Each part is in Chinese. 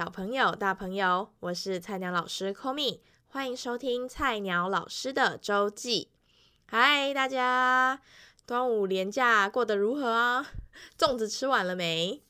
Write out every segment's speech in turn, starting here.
小朋友、大朋友，我是菜鸟老师 Komi，欢迎收听菜鸟老师的周记。嗨，大家，端午连假过得如何啊？粽子吃完了没？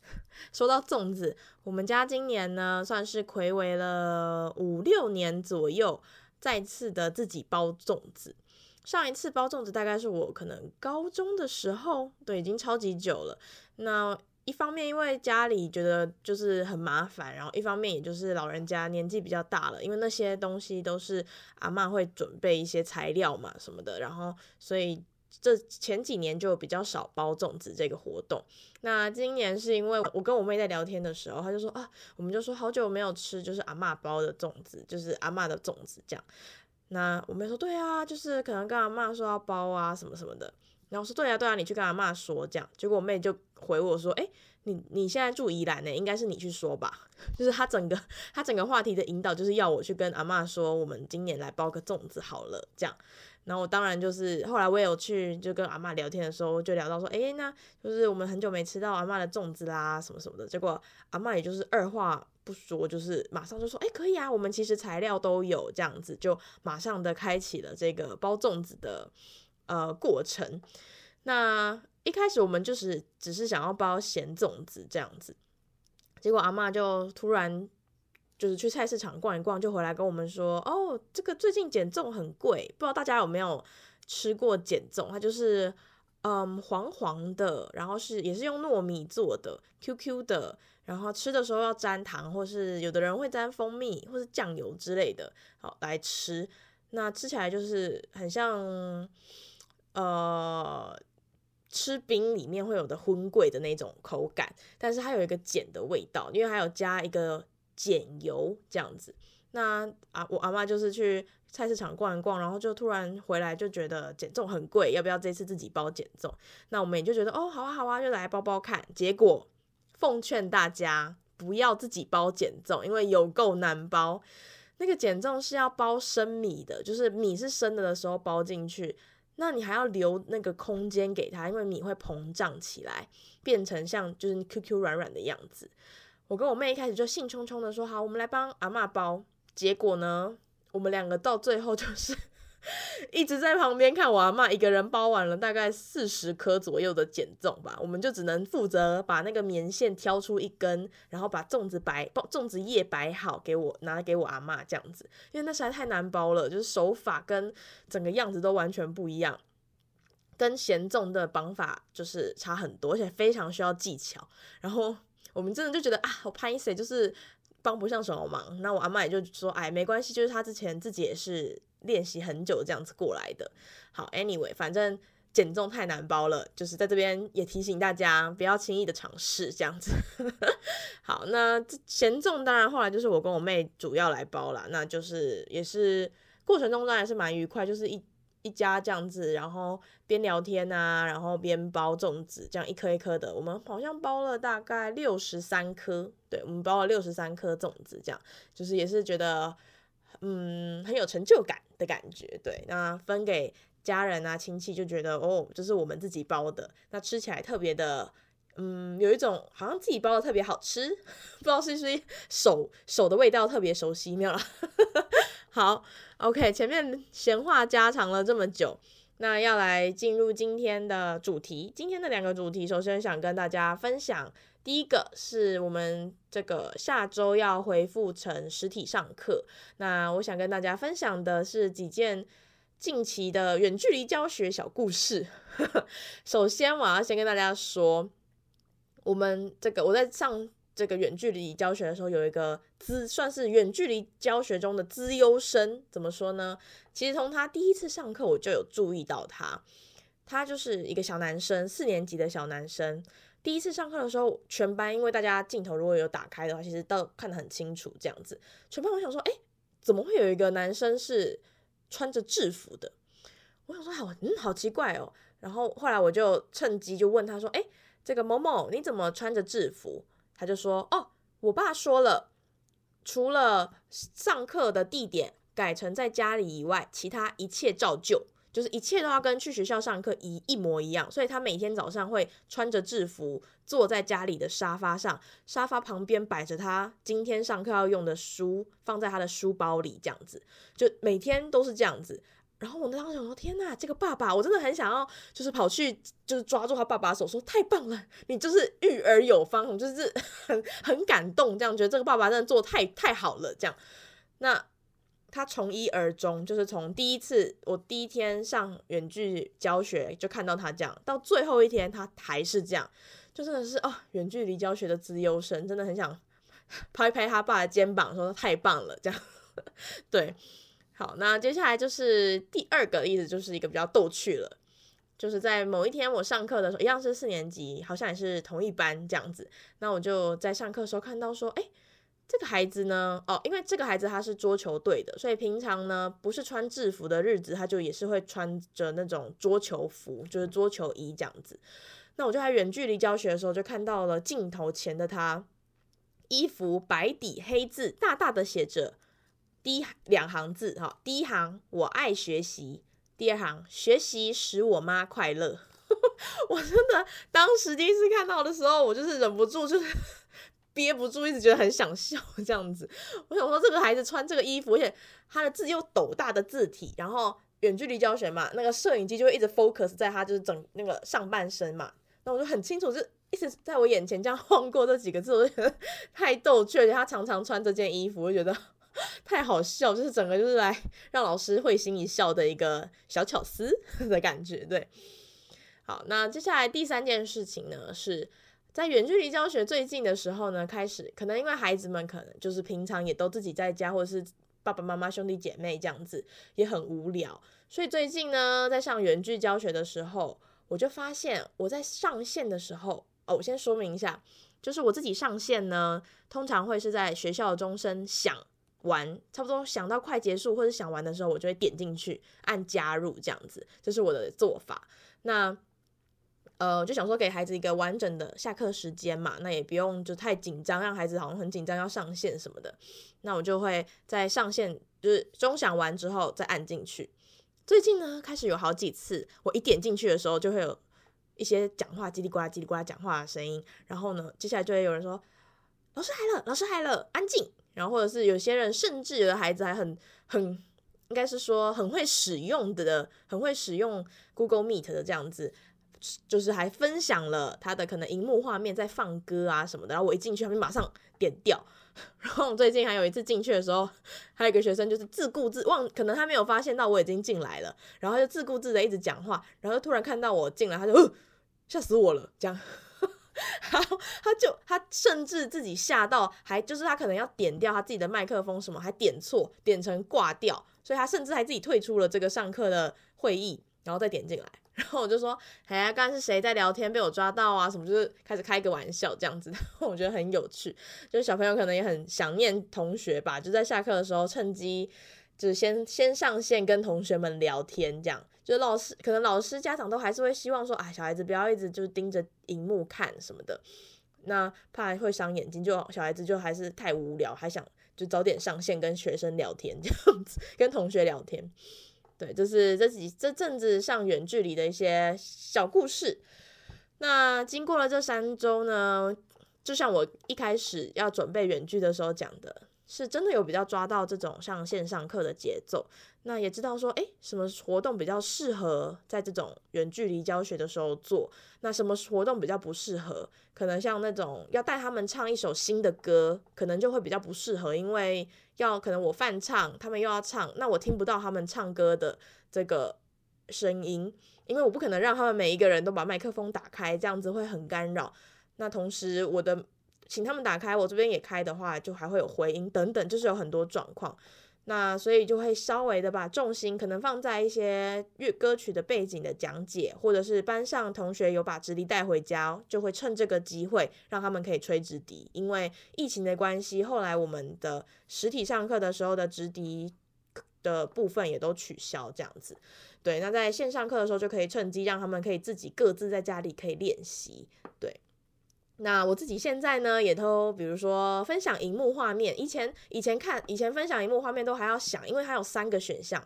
说到粽子，我们家今年呢，算是睽违了五六年左右，再次的自己包粽子。上一次包粽子大概是我可能高中的时候，对，已经超级久了。那一方面因为家里觉得就是很麻烦，然后一方面也就是老人家年纪比较大了，因为那些东西都是阿嬷会准备一些材料嘛什么的，然后所以这前几年就比较少包粽子这个活动。那今年是因为我跟我妹在聊天的时候，她就说啊，我们就说好久没有吃就是阿嬷包的粽子，就是阿嬷的粽子这样。那我妹说对啊，就是可能跟阿嬷说要包啊什么什么的。然后我说对啊对啊，你去跟阿嬷说这样。结果我妹就回我说，哎，你你现在住宜兰呢，应该是你去说吧。就是她整个她整个话题的引导就是要我去跟阿嬷说，我们今年来包个粽子好了这样。然后我当然就是后来我也有去就跟阿嬷聊天的时候就聊到说，哎，那就是我们很久没吃到阿嬷的粽子啦什么什么的。结果阿嬷也就是二话不说，就是马上就说，哎，可以啊，我们其实材料都有这样子，就马上的开启了这个包粽子的。呃，过程。那一开始我们就是只是想要包咸粽子这样子，结果阿嬷就突然就是去菜市场逛一逛，就回来跟我们说：“哦，这个最近碱粽很贵，不知道大家有没有吃过碱粽？它就是嗯黄黄的，然后是也是用糯米做的，Q Q 的，然后吃的时候要沾糖，或是有的人会沾蜂蜜或是酱油之类的，好来吃。那吃起来就是很像。”呃，吃冰里面会有的荤贵的那种口感，但是它有一个碱的味道，因为还有加一个碱油这样子。那啊，我阿妈就是去菜市场逛一逛，然后就突然回来就觉得碱粽很贵，要不要这次自己包碱粽？那我们也就觉得哦，好啊好啊，就来包包看。结果奉劝大家不要自己包碱粽，因为有够难包。那个碱粽是要包生米的，就是米是生的的时候包进去。那你还要留那个空间给他，因为米会膨胀起来，变成像就是 QQ 软软的样子。我跟我妹一开始就兴冲冲的说好，我们来帮阿嬷包。结果呢，我们两个到最后就是。一直在旁边看我阿嬷一个人包完了大概四十颗左右的减粽吧，我们就只能负责把那个棉线挑出一根，然后把粽子摆包粽子叶摆好给我拿给我阿嬷这样子，因为那实在太难包了，就是手法跟整个样子都完全不一样，跟咸粽的绑法就是差很多，而且非常需要技巧。然后我们真的就觉得啊，我拍谢就是帮不上什么忙。那我阿嬷也就说，哎，没关系，就是她之前自己也是。练习很久这样子过来的。好，anyway，反正减重太难包了，就是在这边也提醒大家不要轻易的尝试这样子。好，那咸粽当然后来就是我跟我妹主要来包啦，那就是也是过程中当然是蛮愉快，就是一一家这样子，然后边聊天啊，然后边包粽子，这样一颗一颗的，我们好像包了大概六十三颗，对，我们包了六十三颗粽子，这样就是也是觉得。嗯，很有成就感的感觉，对。那分给家人啊、亲戚，就觉得哦，这是我们自己包的。那吃起来特别的，嗯，有一种好像自己包的特别好吃，不知道是不是手手的味道特别熟悉，没有啦。好，OK，前面闲话家常了这么久，那要来进入今天的主题。今天的两个主题，首先想跟大家分享。第一个是我们这个下周要恢复成实体上课，那我想跟大家分享的是几件近期的远距离教学小故事。首先，我要先跟大家说，我们这个我在上这个远距离教学的时候，有一个资算是远距离教学中的资优生，怎么说呢？其实从他第一次上课，我就有注意到他，他就是一个小男生，四年级的小男生。第一次上课的时候，全班因为大家镜头如果有打开的话，其实都看得很清楚。这样子，全班我想说，哎，怎么会有一个男生是穿着制服的？我想说，好，嗯，好奇怪哦。然后后来我就趁机就问他说，哎，这个某某你怎么穿着制服？他就说，哦，我爸说了，除了上课的地点改成在家里以外，其他一切照旧。就是一切都要跟去学校上课一一模一样，所以他每天早上会穿着制服坐在家里的沙发上，沙发旁边摆着他今天上课要用的书，放在他的书包里，这样子，就每天都是这样子。然后我当时想说，天呐，这个爸爸，我真的很想要，就是跑去，就是抓住他爸爸的手，说太棒了，你就是育儿有方，就是 很很感动，这样觉得这个爸爸真的做太太好了，这样。那他从一而终，就是从第一次我第一天上远距教学就看到他这样，到最后一天他还是这样，就真的是哦，远距离教学的资优生，真的很想 拍拍他爸的肩膀，说太棒了，这样，对。好，那接下来就是第二个例子，就是一个比较逗趣了，就是在某一天我上课的时候，一样是四年级，好像也是同一班这样子。那我就在上课的时候看到说，哎，这个孩子呢，哦，因为这个孩子他是桌球队的，所以平常呢不是穿制服的日子，他就也是会穿着那种桌球服，就是桌球衣这样子。那我就在远距离教学的时候，就看到了镜头前的他，衣服白底黑字，大大的写着。第一两行字哈，第一行我爱学习，第二行学习使我妈快乐。我真的当时第一次看到的时候，我就是忍不住，就是憋不住，一直觉得很想笑这样子。我想说，这个孩子穿这个衣服，而且他的字又斗大的字体，然后远距离教学嘛，那个摄影机就会一直 focus 在他就是整那个上半身嘛，那我就很清楚，就一直在我眼前这样 晃过这几个字，我觉得太逗趣，而且他常常穿这件衣服，我觉得。太好笑，就是整个就是来让老师会心一笑的一个小巧思 的感觉。对，好，那接下来第三件事情呢，是在远距离教学最近的时候呢，开始可能因为孩子们可能就是平常也都自己在家，或者是爸爸妈妈兄弟姐妹这样子也很无聊，所以最近呢，在上远距教学的时候，我就发现我在上线的时候，哦，我先说明一下，就是我自己上线呢，通常会是在学校的钟声响。完差不多想到快结束或者想完的时候，我就会点进去按加入这样子，这是我的做法。那呃，就想说给孩子一个完整的下课时间嘛，那也不用就太紧张，让孩子好像很紧张要上线什么的。那我就会在上线就是钟响完之后再按进去。最近呢，开始有好几次，我一点进去的时候，就会有一些讲话叽里呱啦叽里呱啦讲话的声音，然后呢，接下来就会有人说：“老师来了，老师来了，安静。”然后或者是有些人，甚至有的孩子还很很，应该是说很会使用的，很会使用 Google Meet 的这样子，就是还分享了他的可能荧幕画面在放歌啊什么的。然后我一进去，他们马上点掉。然后我最近还有一次进去的时候，还有一个学生就是自顾自忘，可能他没有发现到我已经进来了，然后就自顾自的一直讲话，然后突然看到我进来，他就，吓死我了，这样。然后他就他甚至自己吓到，还就是他可能要点掉他自己的麦克风什么，还点错，点成挂掉，所以他甚至还自己退出了这个上课的会议，然后再点进来。然后我就说，哎呀，刚刚是谁在聊天被我抓到啊？什么就是开始开个玩笑这样子，我觉得很有趣，就是小朋友可能也很想念同学吧，就在下课的时候趁机就是先先上线跟同学们聊天这样。就是老师可能老师家长都还是会希望说，哎，小孩子不要一直就是盯着荧幕看什么的，那怕会伤眼睛，就小孩子就还是太无聊，还想就早点上线跟学生聊天这样子，跟同学聊天。对，就是这几这阵子上远距离的一些小故事。那经过了这三周呢，就像我一开始要准备远距的时候讲的。是真的有比较抓到这种像线上课的节奏，那也知道说，诶，什么活动比较适合在这种远距离教学的时候做，那什么活动比较不适合，可能像那种要带他们唱一首新的歌，可能就会比较不适合，因为要可能我泛唱，他们又要唱，那我听不到他们唱歌的这个声音，因为我不可能让他们每一个人都把麦克风打开，这样子会很干扰。那同时我的。请他们打开，我这边也开的话，就还会有回音等等，就是有很多状况。那所以就会稍微的把重心可能放在一些乐歌曲的背景的讲解，或者是班上同学有把直笛带回家，就会趁这个机会让他们可以吹直笛。因为疫情的关系，后来我们的实体上课的时候的直笛的部分也都取消，这样子。对，那在线上课的时候就可以趁机让他们可以自己各自在家里可以练习。对。那我自己现在呢，也都比如说分享荧幕画面。以前以前看以前分享荧幕画面都还要想，因为它有三个选项，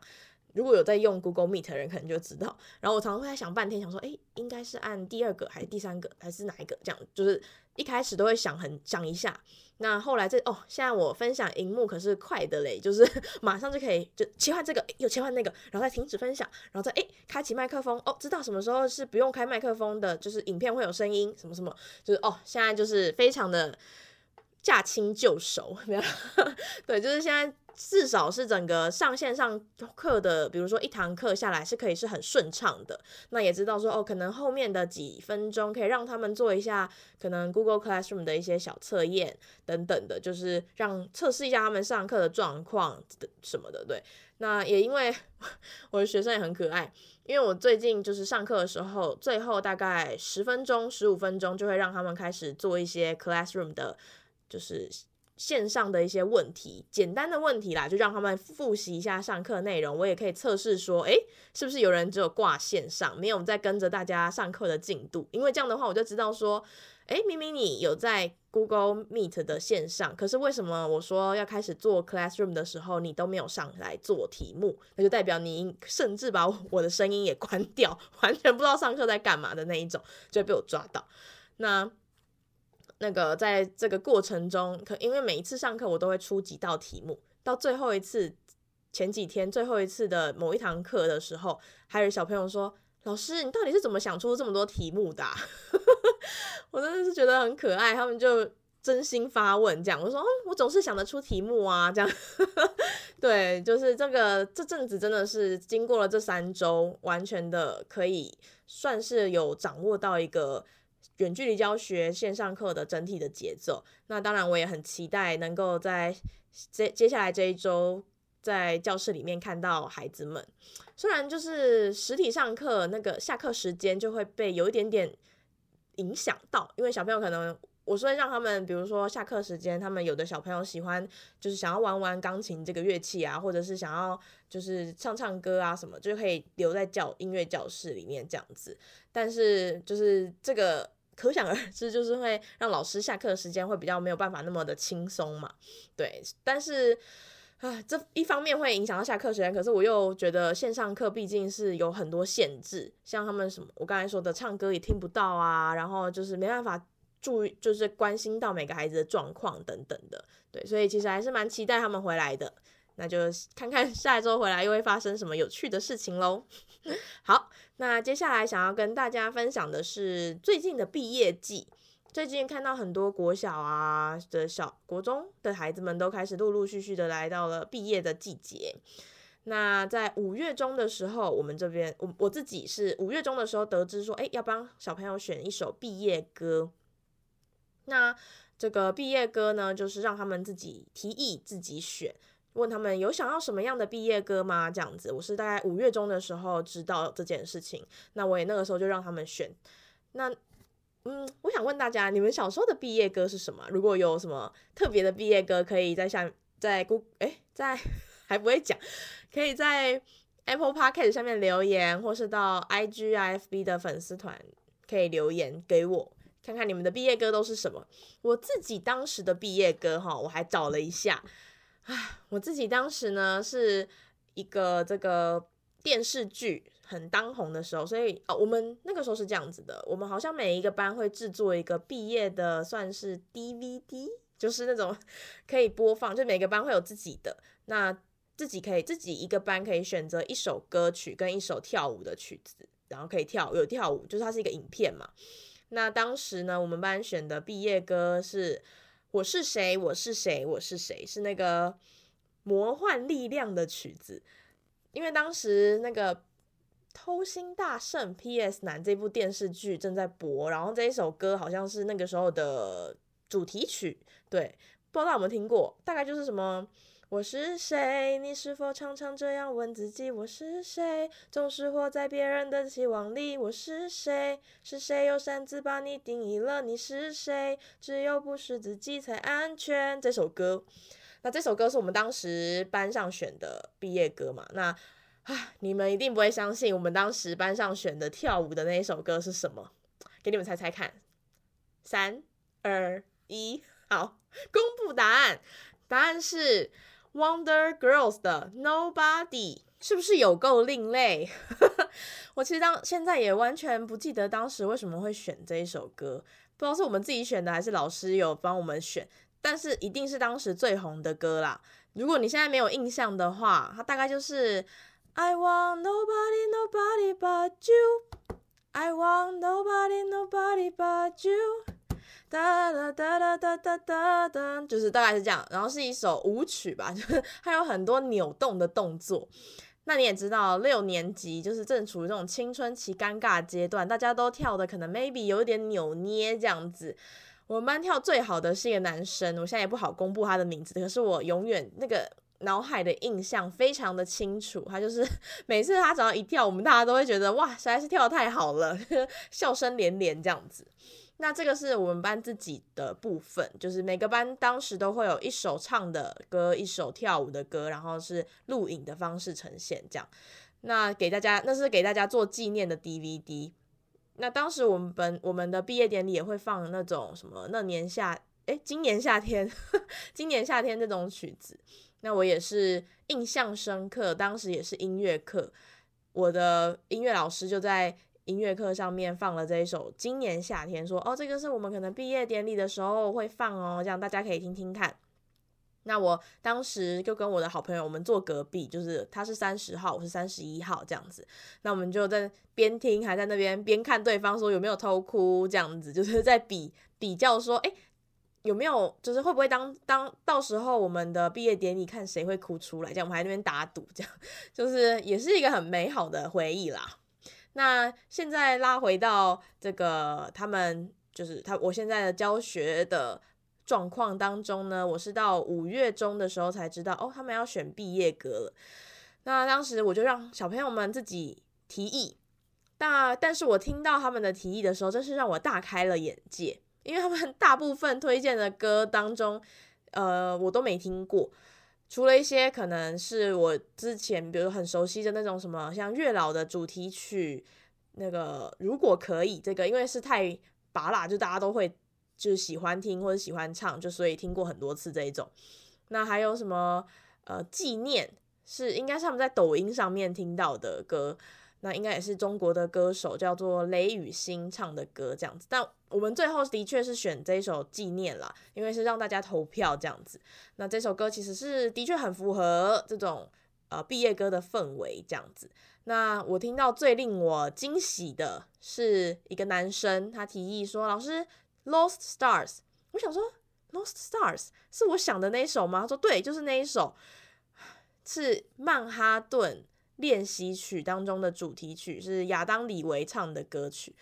如果有在用 Google Meet 的人，可能就知道。然后我常常会在想半天，想说，诶，应该是按第二个还是第三个还是哪一个？这样就是一开始都会想很想一下。那后来这哦，现在我分享荧幕可是快的嘞，就是 马上就可以就切换这个，又切换那个，然后再停止分享，然后再诶开启麦克风哦，知道什么时候是不用开麦克风的，就是影片会有声音什么什么，就是哦，现在就是非常的驾轻就熟，没有？对，就是现在。至少是整个上线上课的，比如说一堂课下来是可以是很顺畅的。那也知道说哦，可能后面的几分钟可以让他们做一下可能 Google Classroom 的一些小测验等等的，就是让测试一下他们上课的状况的什么的。对，那也因为 我的学生也很可爱，因为我最近就是上课的时候，最后大概十分钟、十五分钟就会让他们开始做一些 Classroom 的，就是。线上的一些问题，简单的问题啦，就让他们复习一下上课内容。我也可以测试说，诶，是不是有人只有挂线上，没有在跟着大家上课的进度？因为这样的话，我就知道说，诶，明明你有在 Google Meet 的线上，可是为什么我说要开始做 Classroom 的时候，你都没有上来做题目？那就代表你甚至把我的声音也关掉，完全不知道上课在干嘛的那一种，就被我抓到。那。那个在这个过程中，可因为每一次上课我都会出几道题目，到最后一次前几天最后一次的某一堂课的时候，还有小朋友说：“老师，你到底是怎么想出这么多题目的啊？” 我真的是觉得很可爱，他们就真心发问这样。我说：“嗯，我总是想得出题目啊。”这样，对，就是这个这阵子真的是经过了这三周，完全的可以算是有掌握到一个。远距离教学线上课的整体的节奏，那当然我也很期待能够在接接下来这一周在教室里面看到孩子们。虽然就是实体上课那个下课时间就会被有一点点影响到，因为小朋友可能我说让他们，比如说下课时间，他们有的小朋友喜欢就是想要玩玩钢琴这个乐器啊，或者是想要就是唱唱歌啊什么，就可以留在教音乐教室里面这样子。但是就是这个。可想而知，就是会让老师下课的时间会比较没有办法那么的轻松嘛，对。但是啊，这一方面会影响到下课时间，可是我又觉得线上课毕竟是有很多限制，像他们什么我刚才说的唱歌也听不到啊，然后就是没办法注意，就是关心到每个孩子的状况等等的，对。所以其实还是蛮期待他们回来的。那就看看下一周回来又会发生什么有趣的事情喽。好，那接下来想要跟大家分享的是最近的毕业季。最近看到很多国小啊的小国中的孩子们都开始陆陆续续的来到了毕业的季节。那在五月中的时候，我们这边我我自己是五月中的时候得知说，哎，要帮小朋友选一首毕业歌。那这个毕业歌呢，就是让他们自己提议自己选。问他们有想要什么样的毕业歌吗？这样子，我是大概五月中的时候知道这件事情，那我也那个时候就让他们选。那，嗯，我想问大家，你们小时候的毕业歌是什么？如果有什么特别的毕业歌，可以在下在 Google 哎，在 还不会讲，可以在 Apple Podcast 下面留言，或是到 IG IFB 的粉丝团可以留言给我，看看你们的毕业歌都是什么。我自己当时的毕业歌哈，我还找了一下。唉，我自己当时呢是一个这个电视剧很当红的时候，所以哦，我们那个时候是这样子的，我们好像每一个班会制作一个毕业的，算是 DVD，就是那种 可以播放，就每个班会有自己的，那自己可以自己一个班可以选择一首歌曲跟一首跳舞的曲子，然后可以跳，有跳舞，就是它是一个影片嘛。那当时呢，我们班选的毕业歌是。我是谁？我是谁？我是谁？是那个魔幻力量的曲子，因为当时那个《偷心大圣 PS 男》这部电视剧正在播，然后这一首歌好像是那个时候的主题曲，对，不知道有没有听过？大概就是什么。我是谁？你是否常常这样问自己？我是谁？总是活在别人的期望里。我是谁？是谁又擅自把你定义了？你是谁？只有不是自己才安全。这首歌，那这首歌是我们当时班上选的毕业歌嘛？那啊，你们一定不会相信，我们当时班上选的跳舞的那一首歌是什么？给你们猜猜看。三、二、一，好，公布答案。答案是。Wonder Girls 的 Nobody，是不是有够另类？我其实当现在也完全不记得当时为什么会选这一首歌，不知道是我们自己选的还是老师有帮我们选，但是一定是当时最红的歌啦。如果你现在没有印象的话，它大概就是 I want nobody nobody but you, I want nobody nobody but you。哒哒哒哒哒哒哒，就是大概是这样，然后是一首舞曲吧，就是还有很多扭动的动作。那你也知道，六年级就是正处于这种青春期尴尬阶段，大家都跳的可能 maybe 有一点扭捏这样子。我们班跳最好的是一个男生，我现在也不好公布他的名字，可是我永远那个脑海的印象非常的清楚，他就是 每次他只要一跳，我们大家都会觉得哇，实在是跳得太好了，笑声连连这样子。那这个是我们班自己的部分，就是每个班当时都会有一首唱的歌，一首跳舞的歌，然后是录影的方式呈现这样。那给大家，那是给大家做纪念的 DVD。那当时我们本我们的毕业典礼也会放那种什么那年夏，诶，今年夏天，今年夏天这种曲子。那我也是印象深刻，当时也是音乐课，我的音乐老师就在。音乐课上面放了这一首《今年夏天》，说哦，这个是我们可能毕业典礼的时候会放哦，这样大家可以听听看。那我当时就跟我的好朋友，我们坐隔壁，就是他是三十号，我是三十一号这样子。那我们就在边听，还在那边边看对方说有没有偷哭，这样子就是在比比较说，诶，有没有就是会不会当当到时候我们的毕业典礼看谁会哭出来，这样我们还在那边打赌，这样 就是也是一个很美好的回忆啦。那现在拉回到这个，他们就是他，我现在的教学的状况当中呢，我是到五月中的时候才知道，哦，他们要选毕业歌了。那当时我就让小朋友们自己提议，那但是我听到他们的提议的时候，真是让我大开了眼界，因为他们大部分推荐的歌当中，呃，我都没听过。除了一些可能是我之前比如很熟悉的那种什么，像月老的主题曲，那个如果可以，这个因为是太拔啦，就大家都会就是喜欢听或者喜欢唱，就所以听过很多次这一种。那还有什么呃纪念，是应该是他们在抖音上面听到的歌。那应该也是中国的歌手叫做雷雨欣唱的歌这样子，但我们最后的确是选这一首纪念啦，因为是让大家投票这样子。那这首歌其实是的确很符合这种呃毕业歌的氛围这样子。那我听到最令我惊喜的是一个男生，他提议说：“老师，Lost Stars。”我想说，Lost Stars 是我想的那一首吗？他说：“对，就是那一首，是曼哈顿。”练习曲当中的主题曲是亚当李维唱的歌曲，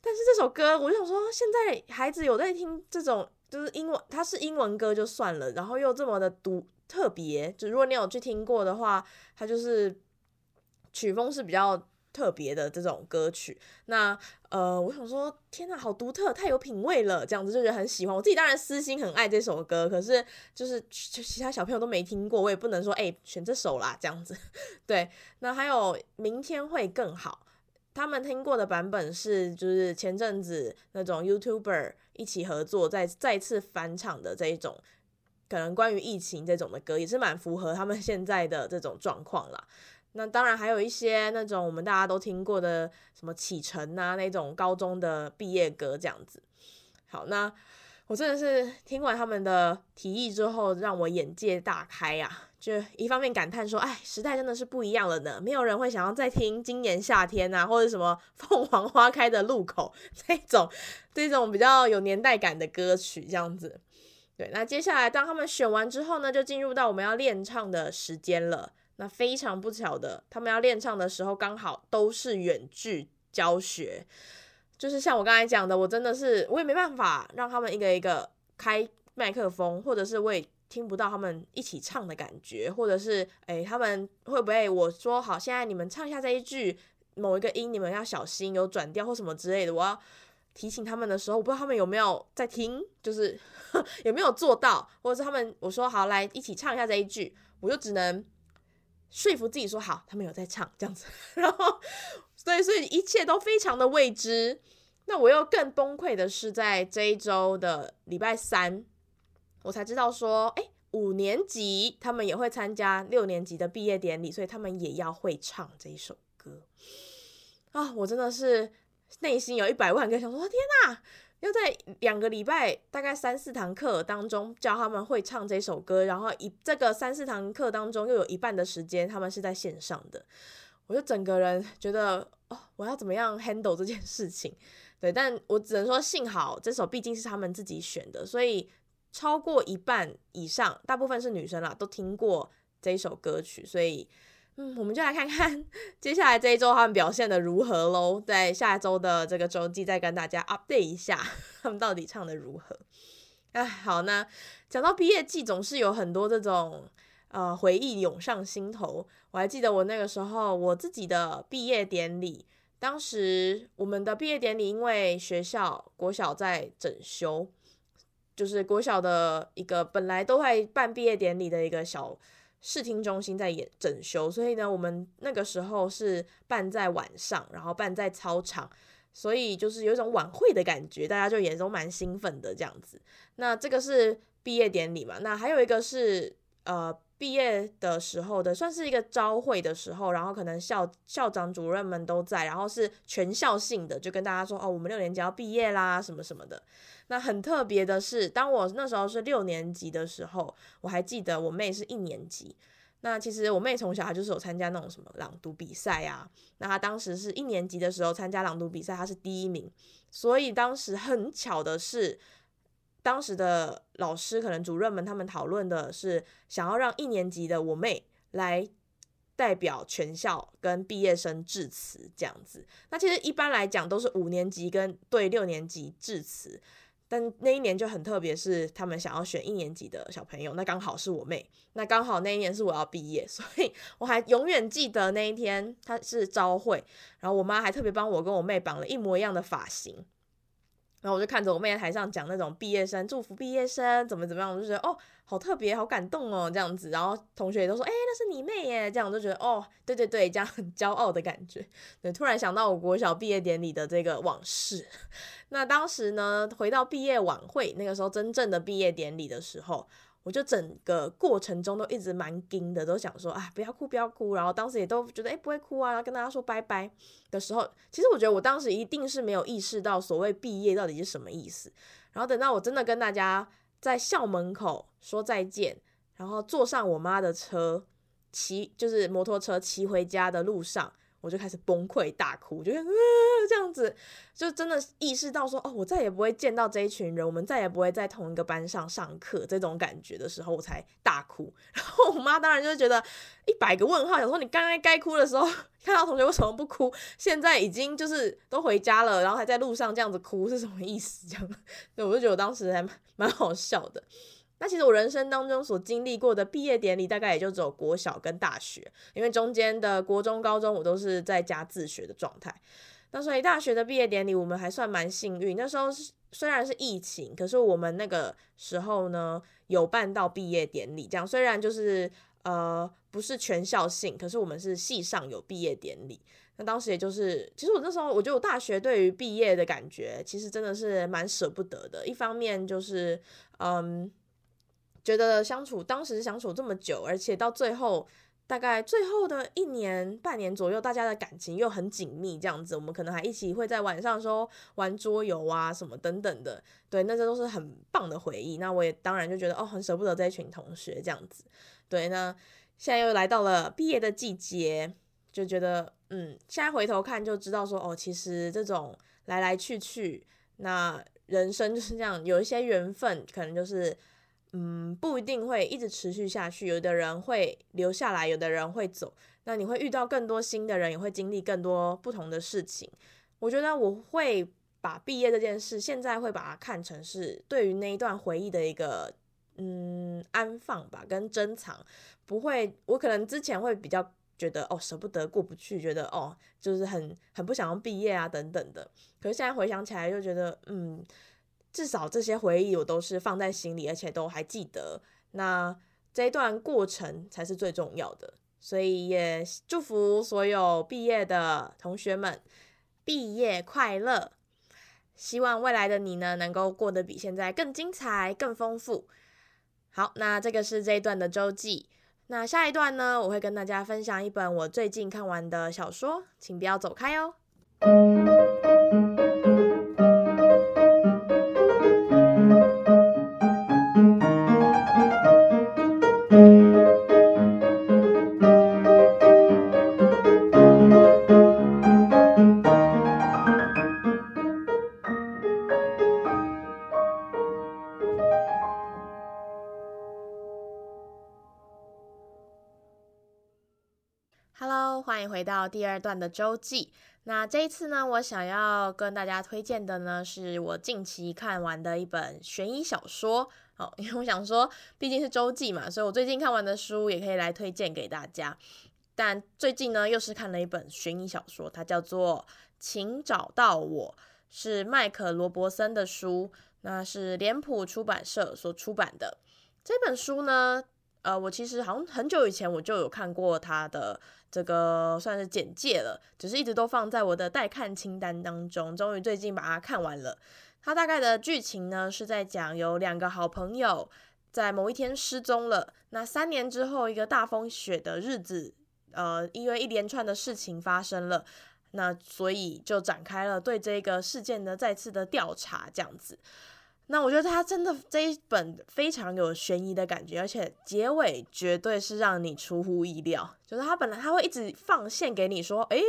但是这首歌我就想说，现在孩子有在听这种就是英文，它是英文歌就算了，然后又这么的独特别，就如果你有去听过的话，它就是曲风是比较。特别的这种歌曲，那呃，我想说，天呐，好独特，太有品味了，这样子就觉得很喜欢。我自己当然私心很爱这首歌，可是就是其他小朋友都没听过，我也不能说哎、选这首啦，这样子。对，那还有明天会更好，他们听过的版本是就是前阵子那种 YouTuber 一起合作再再次返场的这一种，可能关于疫情这种的歌，也是蛮符合他们现在的这种状况啦。那当然还有一些那种我们大家都听过的什么启程啊，那种高中的毕业歌这样子。好，那我真的是听完他们的提议之后，让我眼界大开啊！就一方面感叹说，哎，时代真的是不一样了呢，没有人会想要再听今年夏天啊，或者什么 凤凰花开的路口 这种这种比较有年代感的歌曲这样子。对，那接下来当他们选完之后呢，就进入到我们要练唱的时间了。那非常不巧的，他们要练唱的时候，刚好都是远距教学，就是像我刚才讲的，我真的是我也没办法让他们一个一个开麦克风，或者是我也听不到他们一起唱的感觉，或者是诶，他们会不会我说好，现在你们唱一下这一句某一个音，你们要小心有转调或什么之类的，我要提醒他们的时候，我不知道他们有没有在听，就是 有没有做到，或者是他们我说好来一起唱一下这一句，我就只能。说服自己说好，他们有在唱这样子，然后，所以所以一切都非常的未知。那我又更崩溃的是，在这一周的礼拜三，我才知道说，哎，五年级他们也会参加六年级的毕业典礼，所以他们也要会唱这一首歌啊！我真的是内心有一百万个想说，天哪！要在两个礼拜，大概三四堂课当中教他们会唱这首歌，然后一这个三四堂课当中又有一半的时间他们是在线上的，我就整个人觉得哦，我要怎么样 handle 这件事情？对，但我只能说幸好这首毕竟是他们自己选的，所以超过一半以上，大部分是女生啦，都听过这一首歌曲，所以。嗯，我们就来看看 接下来这一周他们表现的如何喽。在下周的这个周记再跟大家 update 一下他们到底唱的如何。哎，好，那讲到毕业季，总是有很多这种呃回忆涌上心头。我还记得我那个时候我自己的毕业典礼，当时我们的毕业典礼因为学校国小在整修，就是国小的一个本来都会办毕业典礼的一个小。视听中心在演整修，所以呢，我们那个时候是办在晚上，然后办在操场，所以就是有一种晚会的感觉，大家就也都蛮兴奋的这样子。那这个是毕业典礼嘛？那还有一个是呃毕业的时候的，算是一个朝会的时候，然后可能校校长、主任们都在，然后是全校性的，就跟大家说哦，我们六年级要毕业啦，什么什么的。那很特别的是，当我那时候是六年级的时候，我还记得我妹是一年级。那其实我妹从小她就是有参加那种什么朗读比赛啊。那她当时是一年级的时候参加朗读比赛，她是第一名。所以当时很巧的是，当时的老师可能主任们他们讨论的是想要让一年级的我妹来代表全校跟毕业生致辞这样子。那其实一般来讲都是五年级跟对六年级致辞。但那一年就很特别，是他们想要选一年级的小朋友，那刚好是我妹，那刚好那一年是我要毕业，所以我还永远记得那一天，他是朝会，然后我妈还特别帮我跟我妹绑了一模一样的发型。然后我就看着我妹在台上讲那种毕业生祝福毕业生怎么怎么样，我就觉得哦，好特别，好感动哦，这样子。然后同学也都说，哎，那是你妹耶，这样我就觉得哦，对对对，这样很骄傲的感觉。对，突然想到我国小毕业典礼的这个往事。那当时呢，回到毕业晚会，那个时候真正的毕业典礼的时候。我就整个过程中都一直蛮惊的，都想说啊，不要哭，不要哭。然后当时也都觉得，哎，不会哭啊。然后跟大家说拜拜的时候，其实我觉得我当时一定是没有意识到所谓毕业到底是什么意思。然后等到我真的跟大家在校门口说再见，然后坐上我妈的车，骑就是摩托车骑回家的路上。我就开始崩溃大哭，就呃这样子，就真的意识到说，哦，我再也不会见到这一群人，我们再也不会在同一个班上上课，这种感觉的时候，我才大哭。然后我妈当然就是觉得一百个问号，想说你刚刚该哭的时候 看到同学为什么不哭，现在已经就是都回家了，然后还在路上这样子哭是什么意思？这样，对，我就觉得我当时还蛮好笑的。那其实我人生当中所经历过的毕业典礼，大概也就只有国小跟大学，因为中间的国中、高中我都是在家自学的状态。那所以大学的毕业典礼，我们还算蛮幸运。那时候虽然是疫情，可是我们那个时候呢有办到毕业典礼，这样虽然就是呃不是全校性，可是我们是系上有毕业典礼。那当时也就是，其实我那时候我觉得我大学对于毕业的感觉，其实真的是蛮舍不得的。一方面就是嗯。觉得相处当时相处这么久，而且到最后大概最后的一年半年左右，大家的感情又很紧密，这样子，我们可能还一起会在晚上的时候玩桌游啊什么等等的，对，那这都是很棒的回忆。那我也当然就觉得哦，很舍不得这一群同学这样子，对。那现在又来到了毕业的季节，就觉得嗯，现在回头看就知道说哦，其实这种来来去去，那人生就是这样，有一些缘分可能就是。嗯，不一定会一直持续下去。有的人会留下来，有的人会走。那你会遇到更多新的人，也会经历更多不同的事情。我觉得我会把毕业这件事，现在会把它看成是对于那一段回忆的一个嗯安放吧，跟珍藏。不会，我可能之前会比较觉得哦舍不得过不去，觉得哦就是很很不想要毕业啊等等的。可是现在回想起来，就觉得嗯。至少这些回忆我都是放在心里，而且都还记得。那这一段过程才是最重要的，所以也祝福所有毕业的同学们毕业快乐。希望未来的你呢，能够过得比现在更精彩、更丰富。好，那这个是这一段的周记。那下一段呢，我会跟大家分享一本我最近看完的小说，请不要走开哦。第二段的周记。那这一次呢，我想要跟大家推荐的呢，是我近期看完的一本悬疑小说。哦，因为我想说，毕竟是周记嘛，所以我最近看完的书也可以来推荐给大家。但最近呢，又是看了一本悬疑小说，它叫做《请找到我》，是麦克罗伯森的书，那是脸谱出版社所出版的。这本书呢，呃，我其实好像很久以前我就有看过它的。这个算是简介了，只是一直都放在我的待看清单当中。终于最近把它看完了。它大概的剧情呢，是在讲有两个好朋友在某一天失踪了。那三年之后，一个大风雪的日子，呃，因为一连串的事情发生了，那所以就展开了对这个事件的再次的调查，这样子。那我觉得他真的这一本非常有悬疑的感觉，而且结尾绝对是让你出乎意料。就是他本来他会一直放线给你说，诶，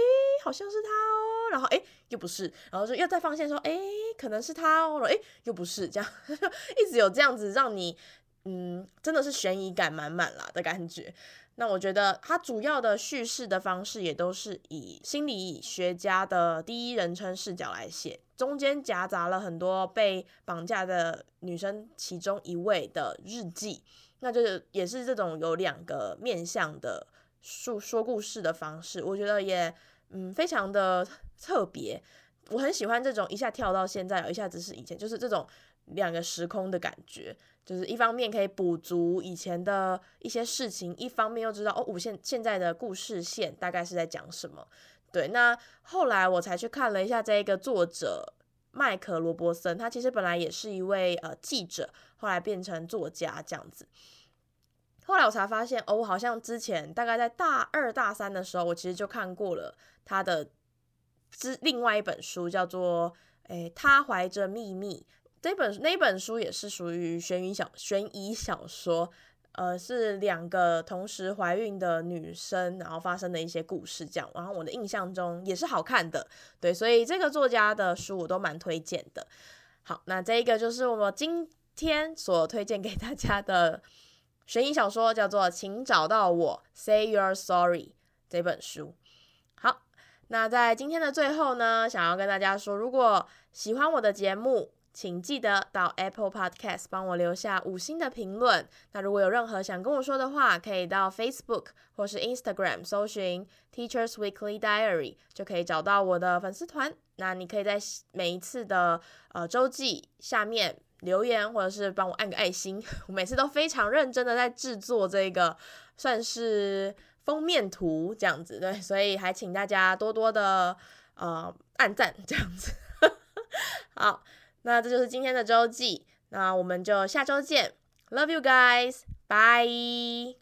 好像是他哦，然后诶，又不是，然后就又再放线说，诶，可能是他哦，诶，又不是，这样。一直有这样子让你，嗯，真的是悬疑感满满啦的感觉。那我觉得它主要的叙事的方式也都是以心理学家的第一人称视角来写，中间夹杂了很多被绑架的女生其中一位的日记，那就是也是这种有两个面向的述说故事的方式，我觉得也嗯非常的特别，我很喜欢这种一下跳到现在，一下子是以前，就是这种两个时空的感觉。就是一方面可以补足以前的一些事情，一方面又知道哦，我现现在的故事线大概是在讲什么。对，那后来我才去看了一下这一个作者麦克罗伯森，他其实本来也是一位呃记者，后来变成作家这样子。后来我才发现哦，我好像之前大概在大二大三的时候，我其实就看过了他的之另外一本书，叫做诶，他怀着秘密。这本那本书也是属于悬疑小悬疑小说，呃，是两个同时怀孕的女生，然后发生的一些故事这样。然后我的印象中也是好看的，对，所以这个作家的书我都蛮推荐的。好，那这一个就是我们今天所推荐给大家的悬疑小说，叫做《请找到我，Say Your Sorry》这本书。好，那在今天的最后呢，想要跟大家说，如果喜欢我的节目，请记得到 Apple Podcast 帮我留下五星的评论。那如果有任何想跟我说的话，可以到 Facebook 或是 Instagram 搜寻 Teachers Weekly Diary，就可以找到我的粉丝团。那你可以在每一次的呃周记下面留言，或者是帮我按个爱心。我每次都非常认真的在制作这个算是封面图这样子，对，所以还请大家多多的呃按赞这样子。好。那这就是今天的周记，那我们就下周见，Love you guys，bye。